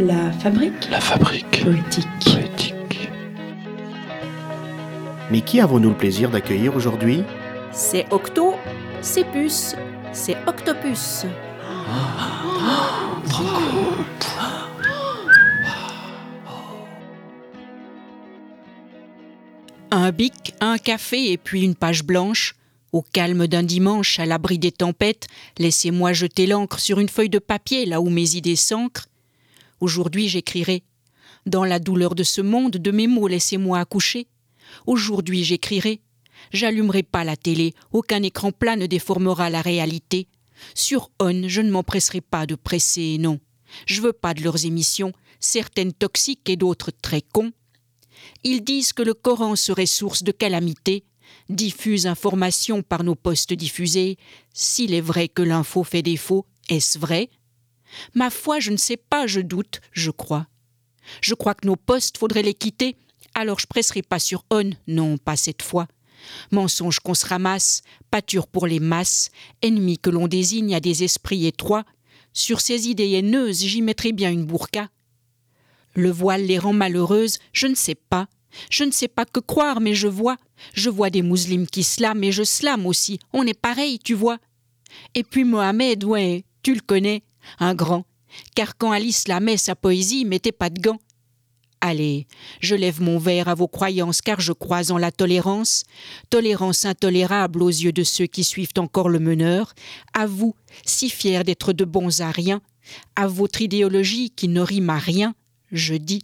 La fabrique La fabrique poétique. poétique. Mais qui avons-nous le plaisir d'accueillir aujourd'hui? C'est Octo, c'est Puce, c'est Octopus. Un bic, un café et puis une page blanche. Au calme d'un dimanche, à l'abri des tempêtes, laissez-moi jeter l'encre sur une feuille de papier là où mes idées s'ancrent. Aujourd'hui j'écrirai. Dans la douleur de ce monde, de mes mots, laissez-moi accoucher. Aujourd'hui j'écrirai. J'allumerai pas la télé, aucun écran plat ne déformera la réalité. Sur On, je ne m'empresserai pas de presser, non. Je veux pas de leurs émissions, certaines toxiques et d'autres très cons. Ils disent que le Coran serait source de calamité, diffusent informations par nos postes diffusés. S'il est vrai que l'info fait défaut, est-ce vrai? Ma foi, je ne sais pas, je doute, je crois. Je crois que nos postes, faudrait les quitter, alors je presserai pas sur On, non, pas cette fois. Mensonge qu'on se ramasse, pâture pour les masses, ennemis que l'on désigne à des esprits étroits. Sur ces idées haineuses, j'y mettrai bien une burqa. Le voile les rend malheureuses, je ne sais pas. Je ne sais pas que croire, mais je vois. Je vois des musulmans qui slament et je slame aussi. On est pareil, tu vois. Et puis Mohamed, ouais, tu le connais, un grand. Car quand Alice slamait sa poésie, mettait pas de gants. Allez, je lève mon verre à vos croyances car je crois en la tolérance, tolérance intolérable aux yeux de ceux qui suivent encore le meneur, à vous, si fiers d'être de bons à rien, à votre idéologie qui ne rime à rien, je dis.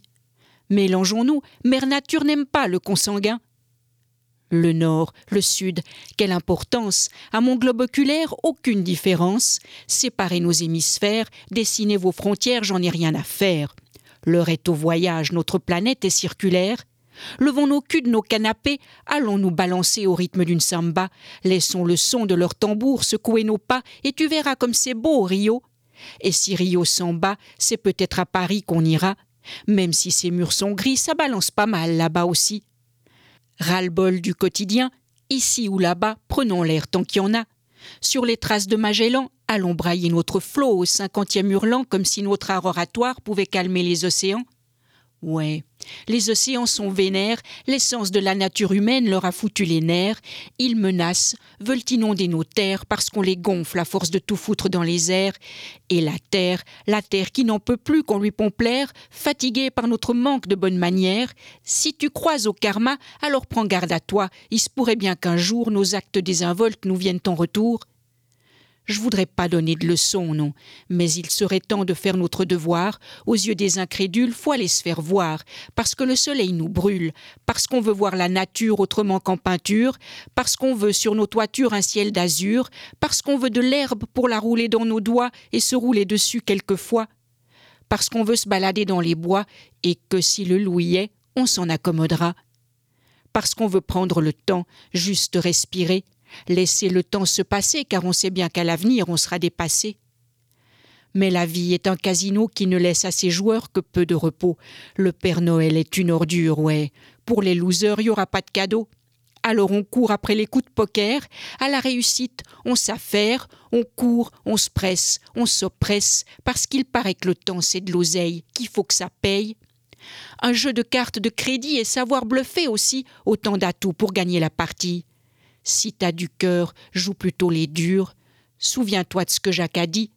Mélangeons-nous, mère nature n'aime pas le consanguin. Le nord, le sud, quelle importance À mon globe oculaire, aucune différence. Séparez nos hémisphères, dessinez vos frontières, j'en ai rien à faire. L'heure est au voyage, notre planète est circulaire. Levons nos culs de nos canapés, allons nous balancer au rythme d'une samba, laissons le son de leur tambour secouer nos pas, et tu verras comme c'est beau, Rio. Et si Rio s'en bat, c'est peut-être à Paris qu'on ira. Même si ces murs sont gris, ça balance pas mal là-bas aussi. Ras-le-bol du quotidien, ici ou là-bas, prenons l'air tant qu'il y en a. Sur les traces de Magellan, allons brailler notre flot au cinquantième hurlant comme si notre art oratoire pouvait calmer les océans. Ouais, les océans sont vénères, l'essence de la nature humaine leur a foutu les nerfs, ils menacent, veulent inonder nos terres parce qu'on les gonfle à force de tout foutre dans les airs, et la terre, la terre qui n'en peut plus qu'on lui pompe l'air, fatiguée par notre manque de bonne manière, si tu crois au karma, alors prends garde à toi, il se pourrait bien qu'un jour nos actes désinvoltes nous viennent en retour. Je voudrais pas donner de leçons, non, mais il serait temps de faire notre devoir. Aux yeux des incrédules, faut aller se faire voir, parce que le soleil nous brûle, parce qu'on veut voir la nature autrement qu'en peinture, parce qu'on veut sur nos toitures un ciel d'azur, parce qu'on veut de l'herbe pour la rouler dans nos doigts et se rouler dessus quelquefois, parce qu'on veut se balader dans les bois et que si le loup y est, on s'en accommodera, parce qu'on veut prendre le temps, juste respirer, Laissez le temps se passer, car on sait bien qu'à l'avenir on sera dépassé. Mais la vie est un casino qui ne laisse à ses joueurs que peu de repos. Le Père Noël est une ordure, ouais. Pour les losers, il n'y aura pas de cadeau. Alors on court après les coups de poker, à la réussite, on s'affaire, on court, on se presse, on s'oppresse, parce qu'il paraît que le temps c'est de l'oseille, qu'il faut que ça paye. Un jeu de cartes de crédit et savoir bluffer aussi, autant d'atouts pour gagner la partie. Si t'as du cœur, joue plutôt les durs. Souviens-toi de ce que Jacques a dit.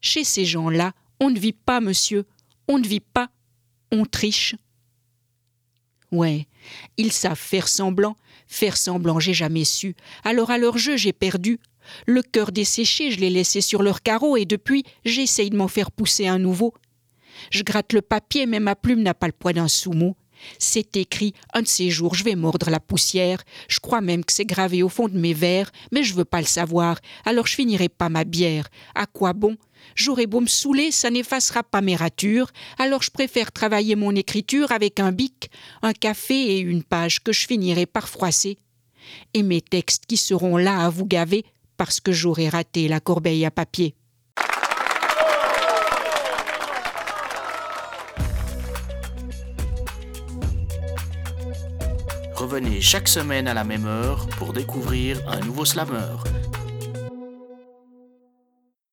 Chez ces gens-là, on ne vit pas, monsieur. On ne vit pas. On triche. Ouais, ils savent faire semblant. Faire semblant, j'ai jamais su. Alors à leur jeu, j'ai perdu. Le cœur desséché, je l'ai laissé sur leur carreau et depuis, j'essaye de m'en faire pousser un nouveau. Je gratte le papier, mais ma plume n'a pas le poids d'un sous-mot. C'est écrit un de ces jours, je vais mordre la poussière. Je crois même que c'est gravé au fond de mes verres, mais je veux pas le savoir. Alors je finirai pas ma bière. À quoi bon? J'aurai beau me saouler, ça n'effacera pas mes ratures. Alors je préfère travailler mon écriture avec un bic, un café et une page que je finirai par froisser. Et mes textes qui seront là à vous gaver parce que j'aurai raté la corbeille à papier. Revenez chaque semaine à la même heure pour découvrir un nouveau slammer.